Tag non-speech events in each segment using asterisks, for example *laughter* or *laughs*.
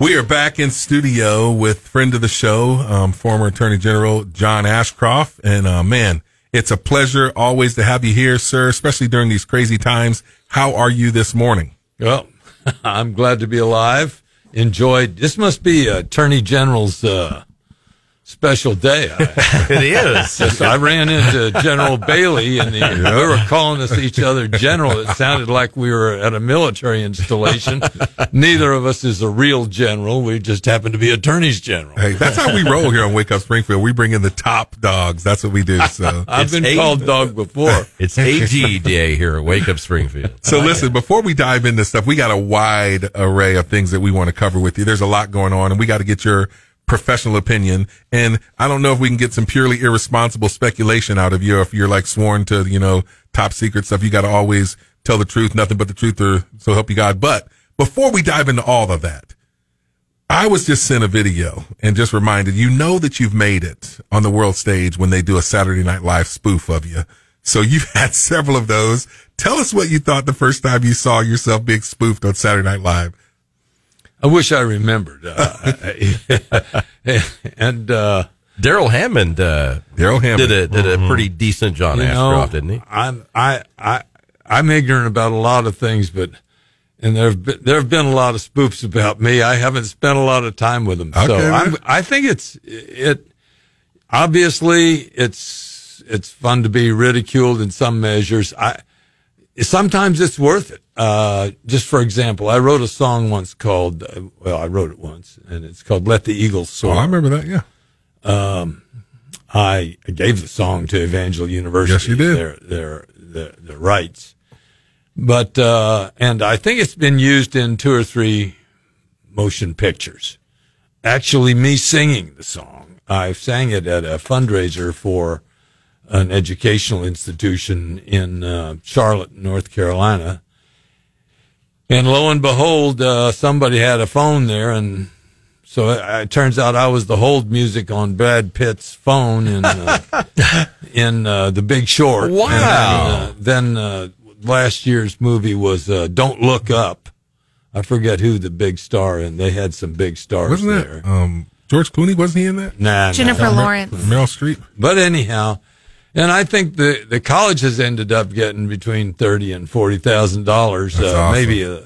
We are back in studio with friend of the show, um, former Attorney General John Ashcroft. And, uh, man, it's a pleasure always to have you here, sir, especially during these crazy times. How are you this morning? Well, *laughs* I'm glad to be alive. Enjoyed. This must be Attorney General's, uh, special day. *laughs* it is. I ran into General Bailey and the, we were calling us each other general. It sounded like we were at a military installation. Neither of us is a real general. We just happen to be attorneys general. Hey, that's how we roll here on Wake Up Springfield. We bring in the top dogs. That's what we do. So *laughs* I've been called dog before. It's AG day here at Wake Up Springfield. So listen, before we dive into stuff, we got a wide array of things that we want to cover with you. There's a lot going on and we got to get your professional opinion. And I don't know if we can get some purely irresponsible speculation out of you if you're like sworn to, you know, top secret stuff. You got to always tell the truth, nothing but the truth or so help you God. But before we dive into all of that, I was just sent a video and just reminded you know that you've made it on the world stage when they do a Saturday Night Live spoof of you. So you've *laughs* had several of those. Tell us what you thought the first time you saw yourself being spoofed on Saturday Night Live. I wish I remembered. Uh, *laughs* and uh, Darrell Hammond, uh, Darrell Hammond did a did a pretty decent John you Ashcroft, know, didn't he? I'm I I I'm ignorant about a lot of things, but and there have been, there have been a lot of spoofs about me. I haven't spent a lot of time with them, Okay, so. I'm, I think it's it. Obviously, it's it's fun to be ridiculed in some measures. I sometimes it's worth it. Uh, just for example, I wrote a song once called, well, I wrote it once and it's called Let the Eagles Soar. Oh. I remember that. Yeah. I gave the song to Evangel University. Yes, you did. Their, their, their, their rights. But, uh, and I think it's been used in two or three motion pictures. Actually, me singing the song. I sang it at a fundraiser for an educational institution in uh, Charlotte, North Carolina. And lo and behold, uh, somebody had a phone there, and so it, it turns out I was the hold music on Brad Pitt's phone in uh, *laughs* in uh, The Big Short. Wow. And then, uh, then uh, last year's movie was uh, Don't Look Up. I forget who the big star, and they had some big stars Wasn't there. that um, George Clooney? Wasn't he in that? Nah, nah. Jennifer Lawrence. Meryl Streep. But anyhow, and I think the the colleges ended up getting between thirty and forty thousand dollars, uh, awesome. maybe uh,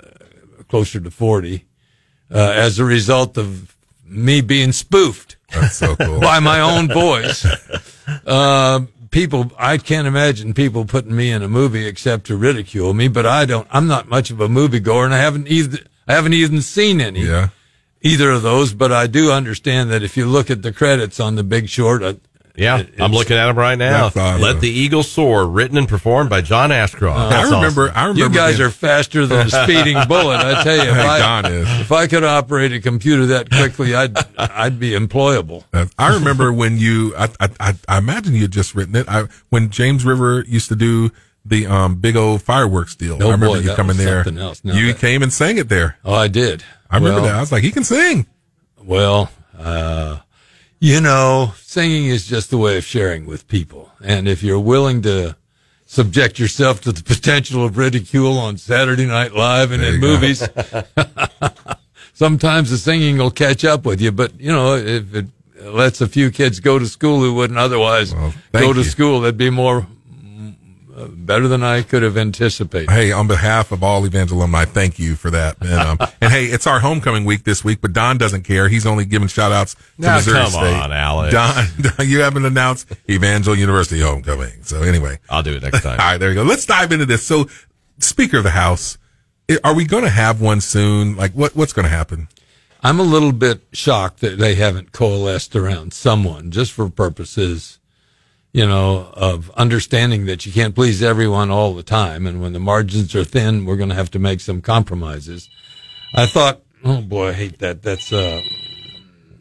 closer to forty, uh, as a result of me being spoofed That's so cool. *laughs* by my own voice. *laughs* Uh, people, I can't imagine people putting me in a movie except to ridicule me. But I don't. I'm not much of a moviegoer, and I haven't either. I haven't even seen any yeah. either of those. But I do understand that if you look at the credits on The Big Short, uh, Yeah, it- I'm looking at him right now. That's awesome. Let the Eagle soar, written and performed by John Ashcroft. I remember. awesome. I remember. You guys being- are faster than a *laughs* speeding bullet. I tell you, *laughs* if I, Don is. if I could operate a computer that quickly, I'd I'd be employable. Uh, I remember when you. I, I, I, I imagine you had just written it. I when James River used to do the um, big old fireworks deal. Oh, I remember boy, you that coming was there. something else. Now you that- came and sang it there. Oh, I did. I remember well, that. I was like, he can sing. Well, uh, you know, singing is just a way of sharing with people, and if you're willing to subject yourself to the potential of ridicule on Saturday Night Live and There in movies, *laughs* sometimes the singing will catch up with you. But you know, if it lets a few kids go to school who wouldn't otherwise Well, go to you. school, that'd be more uh, better than I could have anticipated. Hey, on behalf of all Evangel alumni, thank you for that. And, um, *laughs* and hey, it's our homecoming week this week, but Don doesn't care. He's only giving shout outs to Now, Missouri come State. on, Alex. Don, *laughs* Don, you haven't announced Evangel University homecoming. So anyway, I'll do it next time. *laughs* all right, there you go. Let's dive into this. So, Speaker of the House, are we going to have one soon? Like, what what's going to happen? I'm a little bit shocked that they haven't coalesced around someone just for purposes, you know, of understanding that you can't please everyone all the time. And when the margins are thin, we're going to have to make some compromises. I thought, oh boy, I hate that. That's, uh,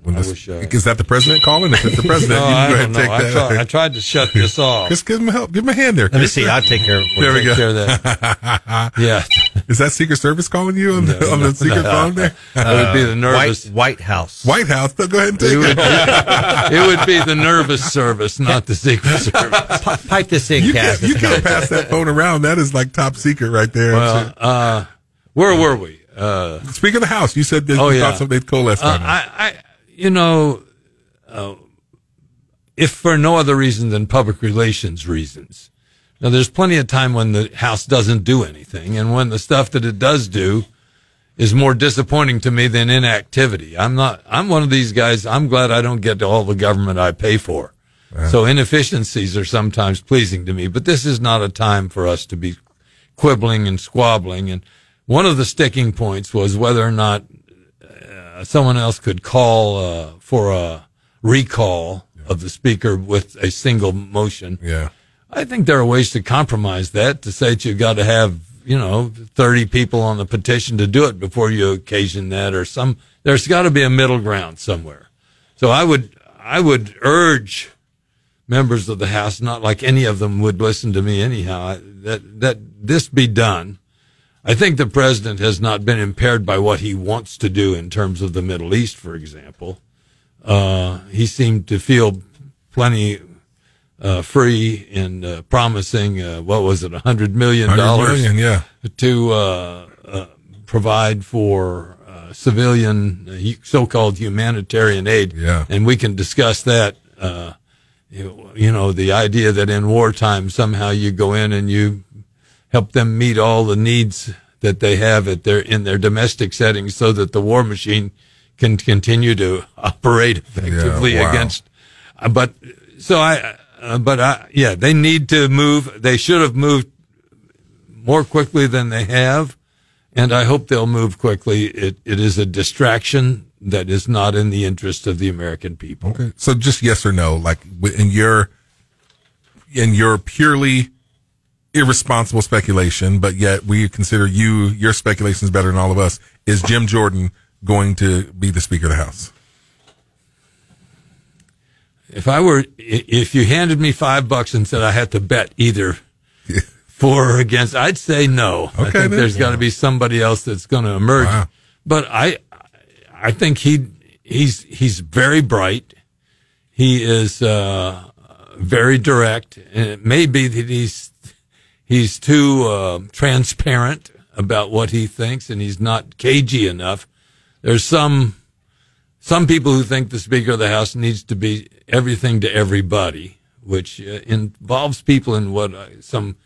When I this- wish, uh, is that the president calling? If it's the president, no, you I can go ahead don't and know. take I, that. tried, I tried to shut this *laughs* off. Just give him a help. Give him a hand there. Let me see. I'll take care of it. for There we go. Take care of that. *laughs* Yeah. Is that Secret Service calling you on the, on the secret phone there? It would be the White, nervous. White House. White House. Go ahead and take It it. would, it would be the nervous service, not the secret *laughs* service. Pi- Pipe this in, You can't, you can't pass that phone around. That is like top secret right there. Well, uh, where were we? Uh, Speak of the House, you said that Oh, you yeah. thought something they'd coalesce uh, on. it. I, I, you know, uh, if for no other reason than public relations reasons. Now, there's plenty of time when the House doesn't do anything, and when the stuff that it does do is more disappointing to me than inactivity. I'm not. I'm one of these guys. I'm glad I don't get to all the government I pay for. So inefficiencies are sometimes pleasing to me, but this is not a time for us to be quibbling and squabbling. And one of the sticking points was whether or not uh, someone else could call uh, for a recall of the speaker with a single motion. yeah. I think there are ways to compromise that to say that you've got to have, you know, 30 people on the petition to do it before you occasion that or some, there's got to be a middle ground somewhere. So I would, I would urge members of the House, not like any of them would listen to me anyhow, that, that this be done. I think the president has not been impaired by what he wants to do in terms of the Middle East, for example. Uh, he seemed to feel plenty uh, free in uh, promising uh, what was it, a hundred million 100 dollars million, yeah. to uh, uh, provide for uh, civilian, uh, so-called humanitarian aid. Yeah. and we can discuss that. Uh, you know, the idea that in wartime somehow you go in and you help them meet all the needs that they have at their in their domestic settings, so that the war machine can continue to *laughs* operate effectively wow. against. Uh, but so I, uh, but I, yeah, they need to move. They should have moved more quickly than they have, and I hope they'll move quickly. It it is a distraction that is not in the interest of the American people. Okay. So just yes or no, like in your in your purely irresponsible speculation, but yet we consider you your speculations better than all of us. Is Jim Jordan going to be the Speaker of the House? If I were, if you handed me five bucks and said I had to bet either *laughs* for or against, I'd say no. I Okay, think then. there's got to be somebody else that's going to emerge. Wow. But I, I think he he's he's very bright. He is uh, very direct, and it may be that he's he's too uh, transparent about what he thinks, and he's not cagey enough. There's some some people who think the Speaker of the House needs to be everything to everybody, which uh, involves people in what uh, some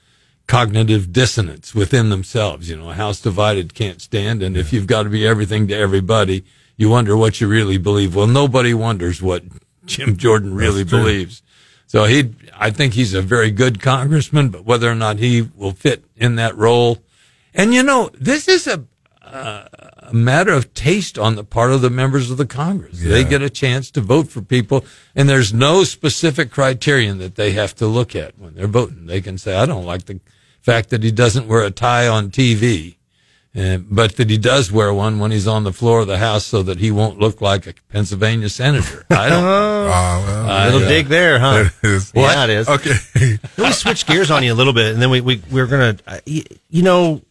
cognitive dissonance within themselves. You know, a house divided can't stand, and if you've got to be everything to everybody, you wonder what you really believe. Well, nobody wonders what Jim Jordan really believes. So he, I think he's a very good congressman, but whether or not he will fit in that role, and you know, this is a uh, a matter of taste on the part of the members of the Congress. They get a chance to vote for people, and there's no specific criterion that they have to look at when they're voting. They can say, I don't like the fact that he doesn't wear a tie on TV, uh, but that he does wear one when he's on the floor of the House so that he won't look like a Pennsylvania senator. I don't *laughs* know. oh, well, I, little uh, dig there, huh? it is. Yeah, it is. Okay. *laughs* Let me switch gears on you a little bit, and then we, we we're gonna, uh, you know,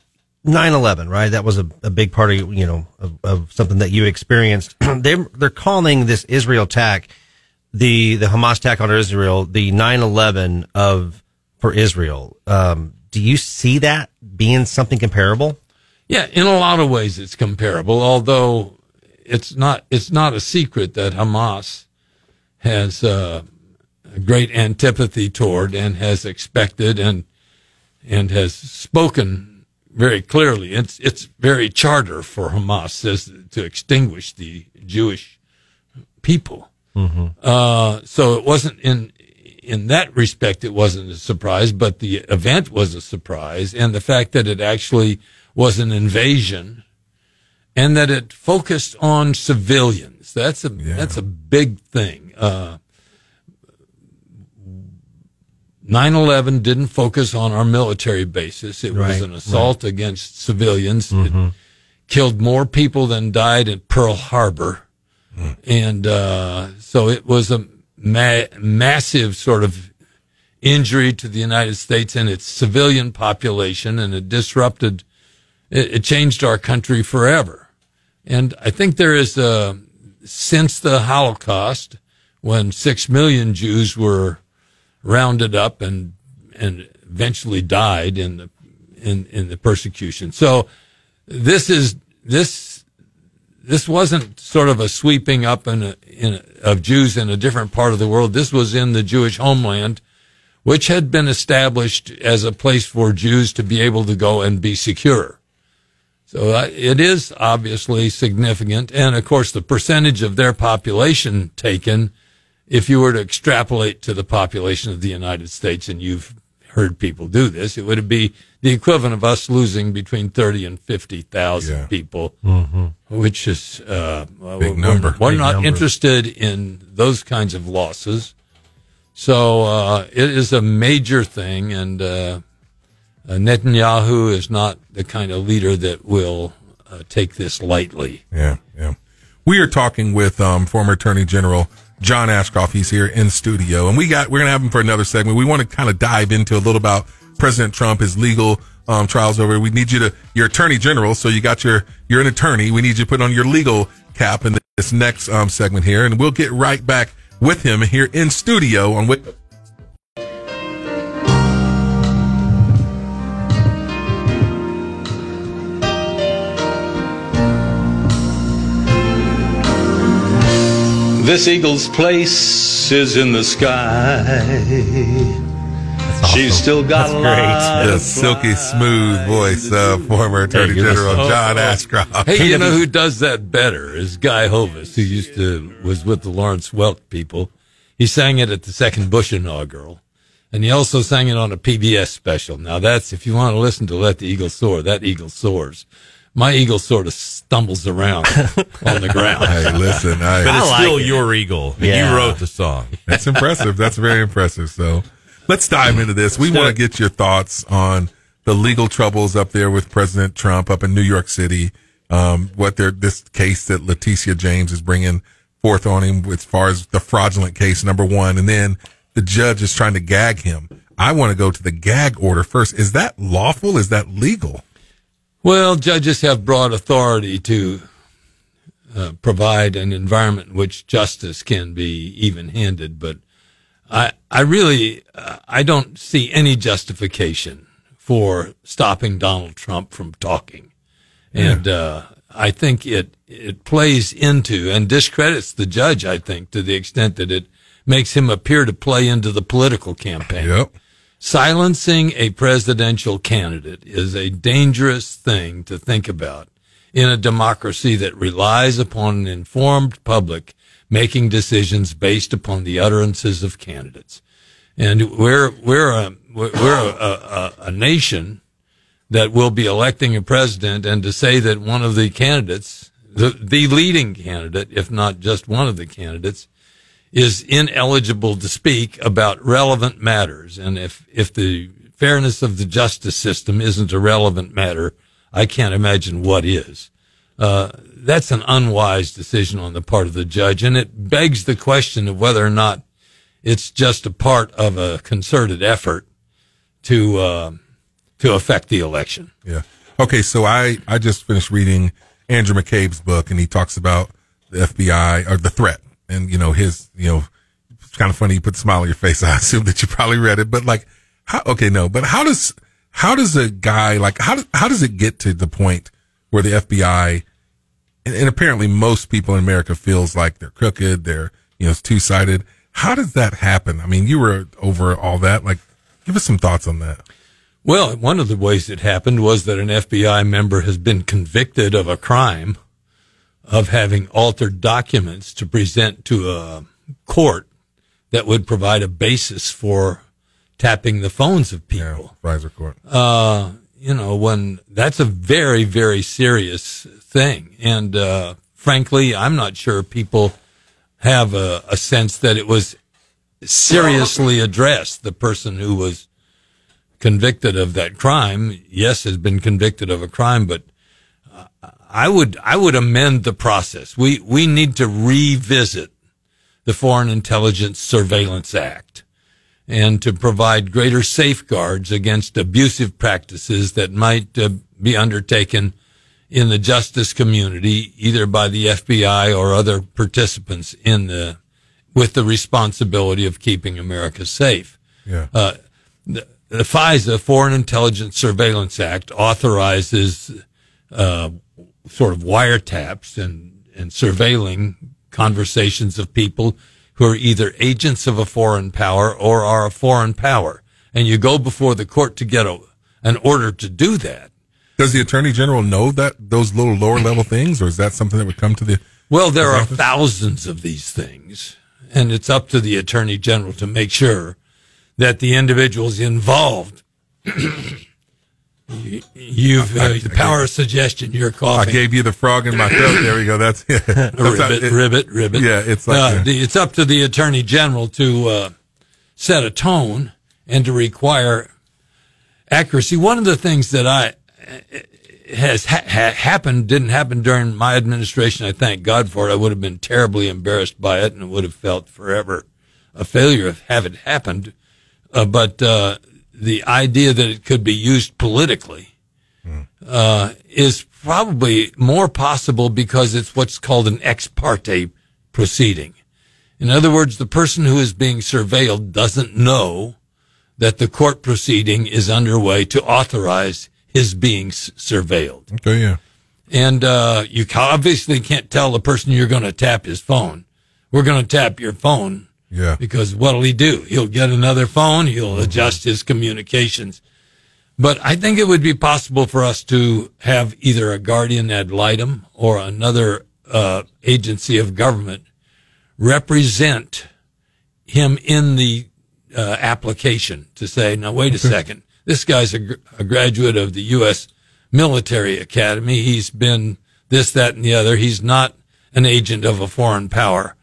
9-11, right? That was a, a big part of you know of, of something that you experienced. *clears throat* they they're calling this Israel attack, the the Hamas attack on Israel, the 9-11 of for Israel. Um, do you see that being something comparable? Yeah, in a lot of ways it's comparable, although it's not it's not a secret that Hamas has uh, a great antipathy toward and has expected and and has spoken very clearly. It's it's very charter for Hamas says to extinguish the Jewish people. Uh, so it wasn't in in that respect, it wasn't a surprise, but the event was a surprise, and the fact that it actually was an invasion, and that it focused on civilians. That's a that's a big thing. Uh, 9/11 didn't focus on our military bases. It was an assault against civilians. It killed more people than died at Pearl Harbor and uh, so it was a ma- massive sort of injury to the United States and its civilian population, and it disrupted, it, it changed our country forever. And I think there is a since the Holocaust, when six million Jews were rounded up and and eventually died in the in in the persecution. So this is this this wasn't sort of a sweeping up in, a, in a, of Jews in a different part of the world. This was in the Jewish homeland, which had been established as a place for Jews to be able to go and be secure. So uh, it is obviously significant, and of course, the percentage of their population taken, if you were to extrapolate to the population of the United States, and you've heard people do this, it would be the equivalent of us losing between 30 and 50,000 Yeah. people, which is, uh, Big we're- number. We're, Big not number. interested in those kinds of losses. So, uh, it is a major thing and, uh, uh, Netanyahu is not the kind of leader that will uh, take this lightly. Yeah, yeah. We are talking with um, former Attorney General John Ashcroft. He's here in studio, and we got we're gonna have him for another segment. We want to kind of dive into a little about President Trump, his legal um, trials over. We need you to you're Attorney General, so you got your you're an attorney. We need you to put on your legal cap in this next um, segment here, and we'll get right back with him here in studio on Wake This eagle's place is in the sky. She's still got That's a great. The silky smooth voice uh, of former Attorney give us- General Oh, John oh. Ashcroft. Hey, you know who does that better is Guy Hovis, who used to was with the Lawrence Welk people. He sang it at the second Bush inaugural, and he also sang it on a PBS special. Now that's if you want to listen to "Let the Eagle Soar," that eagle soars. My eagle sort of stumbles around *laughs* on the ground. Hey, listen, I, But it's like still it. your eagle. and Yeah. You wrote the song. That's impressive. That's very impressive. So let's dive into this. We want to get your thoughts on the legal troubles up there with President Trump up in New York City. Um, what they're, this case that Letitia James is bringing forth on him as far as the fraudulent case, number one. And then the judge is trying to gag him. I want to go to the gag order first. Is that lawful? Is that legal? Well, judges have broad authority to uh, provide an environment in which justice can be even-handed, but I, I really, uh, I don't see any justification for stopping Donald Trump from talking, and uh, I think it it plays into and discredits the judge. I think to the extent that it makes him appear to play into the political campaign. Yep. Silencing a presidential candidate is a dangerous thing to think about in a democracy that relies upon an informed public making decisions based upon the utterances of candidates. And we're, we're a, we're a, a, a nation that will be electing a president and to say that one of the candidates, the, the leading candidate, if not just one of the candidates, is ineligible to speak about relevant matters. And if, if the fairness of the justice system isn't a relevant matter, I can't imagine what is. Uh, that's an unwise decision on the part of the judge. And it begs the question of whether or not it's just a part of a concerted effort to, uh, to affect the election. Yeah. Okay. So I, I just finished reading Andrew McCabe's book and he talks about the FBI or the threat and, you know, his, you know, it's kind of funny. You put a smile on your face. *laughs* I assume that you probably read it, but like, how, okay, no, but how does, how does a guy like, how, how does it get to the point where the FBI and, and apparently most people in America feels like they're crooked, they're, you know, it's two sided. How does that happen? I mean, you were over all that. Like, give us some thoughts on that. Well, one of the ways it happened was that an FBI member has been convicted of a crime of having altered documents to present to a court that would provide a basis for tapping the phones of Yeah. people. FISA court. Uh, you know, when that's a very, very serious thing. And, uh, frankly, I'm not sure people have a, a sense that it was seriously addressed. The person who was convicted of that crime, yes, has been convicted of a crime, but uh, I would, I would amend the process. We, we need to revisit the Foreign Intelligence Surveillance Act and to provide greater safeguards against abusive practices that might uh, be undertaken in the justice community, either by the FBI or other participants in the, with the responsibility of keeping America safe. Yeah. Uh, the, the FISA, Foreign Intelligence Surveillance Act, authorizes uh, sort of wiretaps and, and surveilling conversations of people who are either agents of a foreign power or are a foreign power. And you go before the court to get a, an order to do that. Does the attorney general know that those little lower level *clears throat* things, or is that something that would come to the? Well, there are office? thousands of these things, and it's up to the attorney general to make sure that the individuals involved. *clears throat* you- You've uh, the power of suggestion. You're I gave you the frog in my throat. There we go. That's yeah. *laughs* ribbit, it- ribbit, ribbit. Yeah, it's like Uh, the, it's up to the attorney general to uh, set a tone and to require accuracy. One of the things that I has ha- ha- happened didn't happen during my administration. I thank God for it. I would have been terribly embarrassed by it and would have felt forever a failure if have it happened. Uh, but uh, the idea that it could be used politically uh, is probably more possible because it's what's called an ex parte proceeding. In other words, the person who is being surveilled doesn't know that the court proceeding is underway to authorize his being s- surveilled. Okay, yeah. And uh, you obviously can't tell the person you're going to tap his phone. We're going to tap your phone Yeah. because what'll he do? He'll get another phone. He'll adjust his communications. But I think it would be possible for us to have either a guardian ad litem or another uh, agency of government represent him in the uh, application to say, now wait a second, this guy's a, gr- a graduate of the U.S. Military Academy. He's been this, that, and the other. He's not an agent of a foreign power.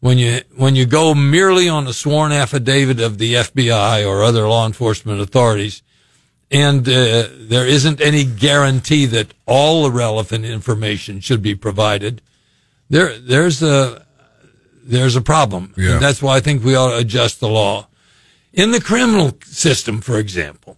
When you when you go merely on a sworn affidavit of the FBI or other law enforcement authorities, and uh, there isn't any guarantee that all the relevant information should be provided, there there's a there's a problem. Yeah. And that's why I think we ought to adjust the law. In the criminal system, for example,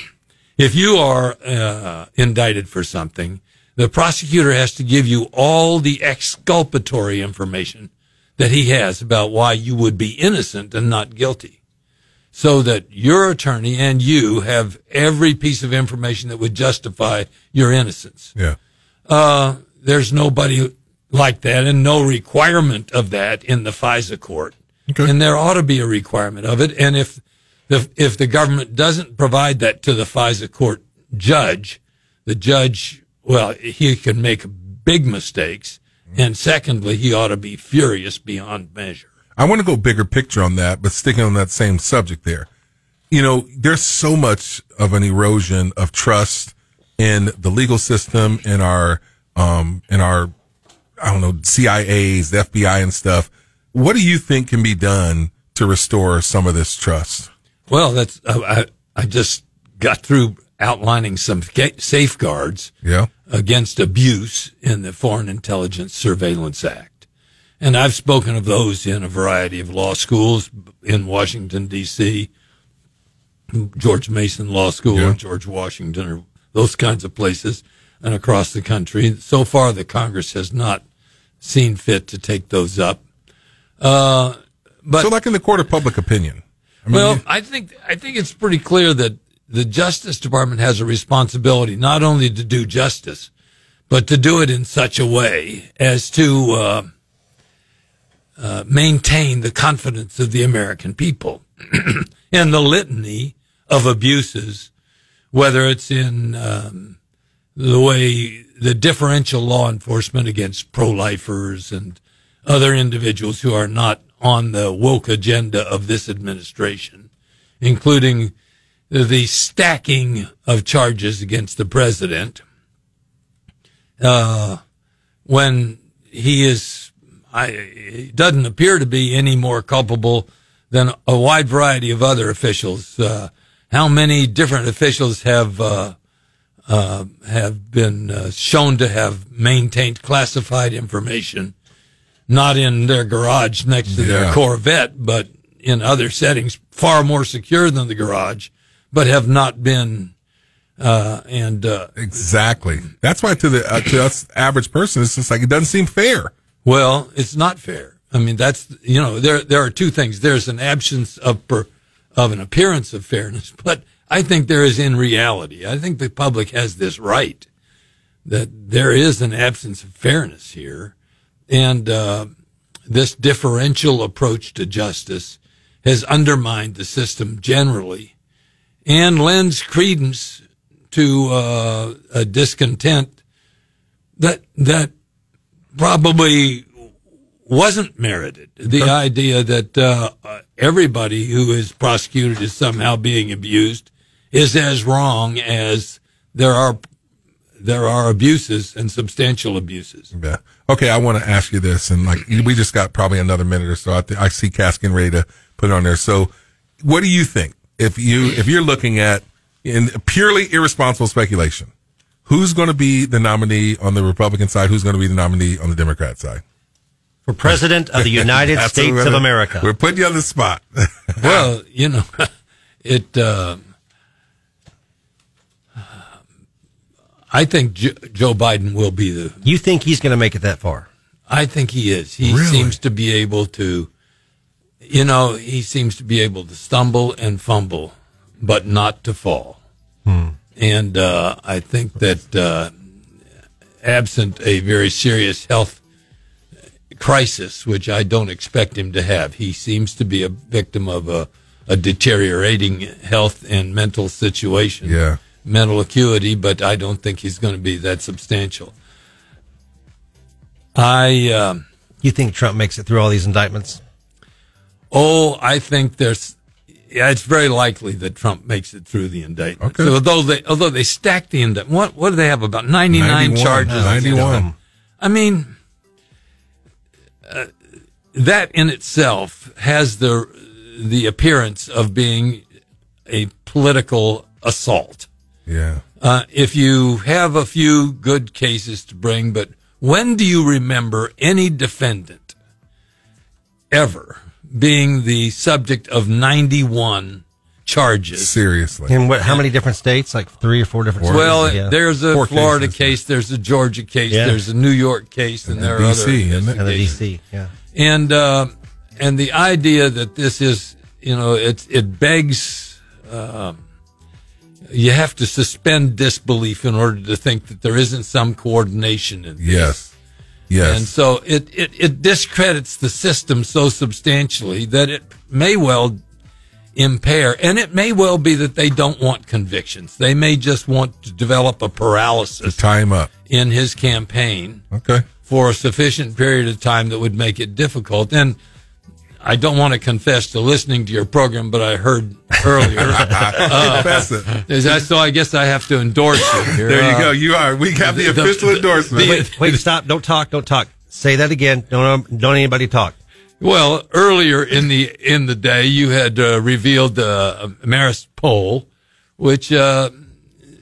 *clears throat* if you are uh, indicted for something, the prosecutor has to give you all the exculpatory information that he has about why you would be innocent and not guilty. So that your attorney and you have every piece of information that would justify your innocence Yeah. uh, there's nobody like that and no requirement of that in the FISA court. Okay. And there ought to be a requirement of it. And if the, if the government doesn't provide that to the FISA court judge, the judge, well, he can make big mistakes. And secondly, he ought to be furious beyond measure. I want to go bigger picture on that, but sticking on that same subject there. You know, there's so much of an erosion of trust in the legal system, in our, um, in our, I don't know, CIAs, the FBI and stuff. What do you think can be done to restore some of this trust? Well, that's, I, I, I just got through outlining some safeguards Yeah. against abuse in the Foreign Intelligence Surveillance Act. And I've spoken of those in a variety of law schools in Washington, D.C., George Mason Law School Yeah. or George Washington or those kinds of places and across the country. So far, the Congress has not seen fit to take those up. Uh, but so like in the court of public opinion. I mean, well, I think I think it's pretty clear that the Justice Department has a responsibility not only to do justice, but to do it in such a way as to uh, uh, maintain the confidence of the American people. *clears throat* and the litany of abuses, whether it's in um, the way the differential law enforcement against pro-lifers and other individuals who are not on the woke agenda of this administration, including the stacking of charges against the president, uh, when he is, I, doesn't appear to be any more culpable than a wide variety of other officials. Uh, how many different officials have uh, uh, have been uh, shown to have maintained classified information, not in their garage next to their Corvette, but in other settings far more secure than the garage, but have not been. Uh, and uh, exactly. That's why to the uh, to us average person, it's just like it doesn't seem fair. Well, it's not fair. I mean, that's you know there there are two things. There's an absence of per, of an appearance of fairness, *laughs* but I think there is in reality. I think the public has this right that there is an absence of fairness here, and uh, this differential approach to justice has undermined the system generally, and lends credence to uh, a discontent that that probably wasn't merited. The idea that uh, everybody who is prosecuted is somehow being abused is as wrong as there are there are abuses and substantial abuses. Yeah. Okay, I want to ask you this, and like we just got probably another minute or so. I, th- I see Caskin ready to put it on there. So, what do you think if you if you're looking at in purely irresponsible speculation, who's going to be the nominee on the Republican side? Who's going to be the nominee on the Democrat side? For President of the *laughs* United States what we're of America. We're putting you on the spot. *laughs* well, you know, *laughs* it. Uh, I think Jo- Joe Biden will be the. You think he's going to make it that far? I think he is. He Really? seems to be able to. You know, he seems to be able to stumble and fumble, but not to fall. And uh, I think that uh, absent a very serious health crisis, which I don't expect him to have, he seems to be a victim of a, a deteriorating health and mental situation. Yeah. Mental acuity, but I don't think he's going to be that substantial. I. Um, You think Trump makes it through all these indictments? Oh, I think there's. Yeah, it's very likely that Trump makes it through the indictment. Okay. So although they although they stack the indictment, what what do they have about ninety nine charges? 91. I mean, uh, that in itself has the the appearance of being a political assault. Yeah. Uh, if you have a few good cases to bring, but when do you remember any defendant ever being the subject of 91 charges? Seriously. In what? How many different states? Like three or four different. Well, states? Yeah. there's a Four Florida cases. case, there's a Georgia case, Yeah. there's a New York case, and, And there are DC, other and the. DC. Yeah. and uh, and the idea that this is you know it it begs um, you have to suspend disbelief in order to think that there isn't some coordination in this. Yes. Yes. And so it, it, it discredits the system so substantially that it may well impair, and it may well be that they don't want convictions. They may just want to develop a paralysis Tie him up. in his campaign Okay. for a sufficient period of time that would make it difficult. And I don't want to confess to listening to your program, but I heard earlier. *laughs* Confess it. Is that- so I guess I have to endorse you here. There you Uh, go. You are. We have the, the- official the- endorsement. the- Wait, wait, stop! Don't talk! Don't talk! Say that again! Don't don't anybody talk. Well, earlier in the in the day, you had uh, revealed the uh, Marist poll, which uh,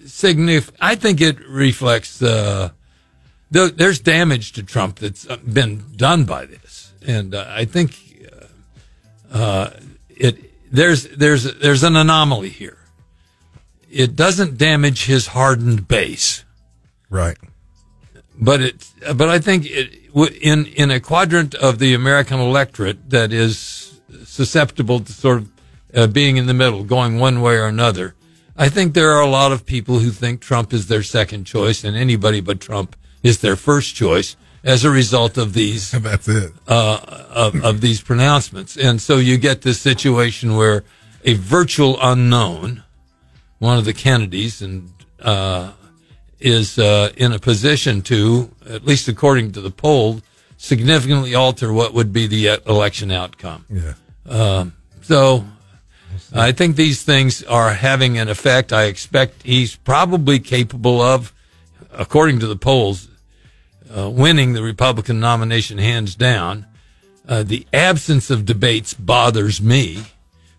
signif- I think it reflects uh, th- there's damage to Trump that's been done by this, and uh, I think uh, it there's there's there's an anomaly here. It doesn't damage his hardened base right. but it but I think it, in in a quadrant of the American electorate that is susceptible to sort of uh, being in the middle, going one way or another. I think there are a lot of people who think Trump is their second choice, and anybody but Trump is their first choice as a result of these *laughs* That's it. uh, of, of these pronouncements. And so you get this situation where a virtual unknown, one of the Kennedys, and uh, is uh, in a position to, at least according to the poll, significantly alter what would be the uh, election outcome. Yeah. So I think these things are having an effect. I expect he's probably capable of, according to the polls, uh, winning the Republican nomination hands down. Uh, the absence of debates bothers me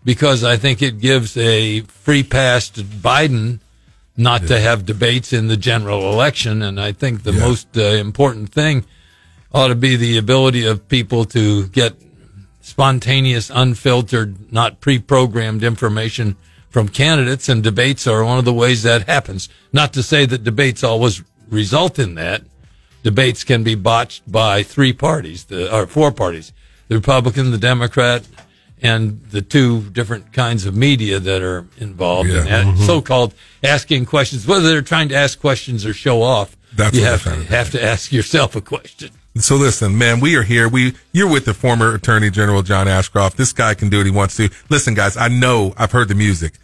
because I think it gives a free pass to Biden not to have debates in the general election. And I think the Yeah. most uh, important thing ought to be the ability of people to get spontaneous, unfiltered, not pre-programmed information from candidates, and debates are one of the ways that happens. Not to say that debates always result in that. Debates can be botched by three parties, the, or four parties, the Republican, the Democrat, and the two different kinds of media that are involved in Yeah. that. Mm-hmm. So-called asking questions, whether they're trying to ask questions or show off, That's you have have to ask yourself a question. So listen, man, we are here. We, you're with the former Attorney General John Ashcroft. This guy can do what he wants to. Listen, guys, I know I've heard the music.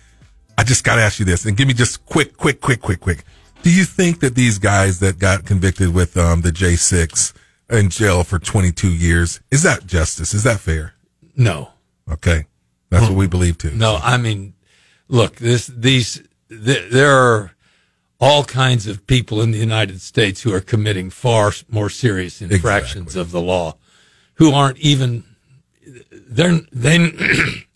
I just got to ask you this and give me just quick, quick, quick, quick, quick. Do you think that these guys that got convicted with, um, the J6 in jail for 22 years, is that justice? Is that fair? No, Okay. That's what we believe too. no. I mean, look, this these th- there are all kinds of people in the United States who are committing far more serious infractions Exactly. of the law, who aren't even they're they *clears throat*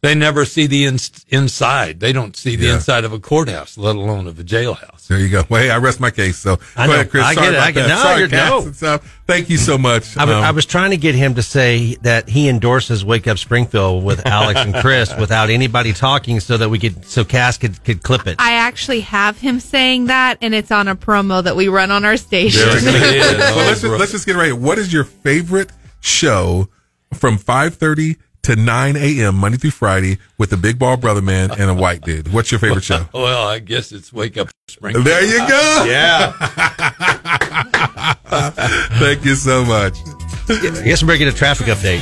they never see the ins inside. They don't see the Yeah. inside of a courthouse, let alone of a jailhouse. There you go. Well, hey, I rest my case. So I know. ahead, Chris. I Sorry get it. about I get- that. no, Sorry, you're- Cass no. and stuff. Thank you so much. I was, Um, I was trying to get him to say that he endorses Wake Up Springfield with Alex and Chris *laughs* without anybody talking, so that we could, so Cass could, could clip it. I actually have him saying that, and it's on a promo that we run on our station. There. It is. *laughs* so let's just, let's just get right. What is your favorite show from five thirty to nine a.m. Monday through Friday with a big ball brother man and a white dude? What's your favorite show? *laughs* Well, I guess it's wake up spring. There you go. *laughs* Yeah. Thank you so much. I guess we're going to get a traffic update.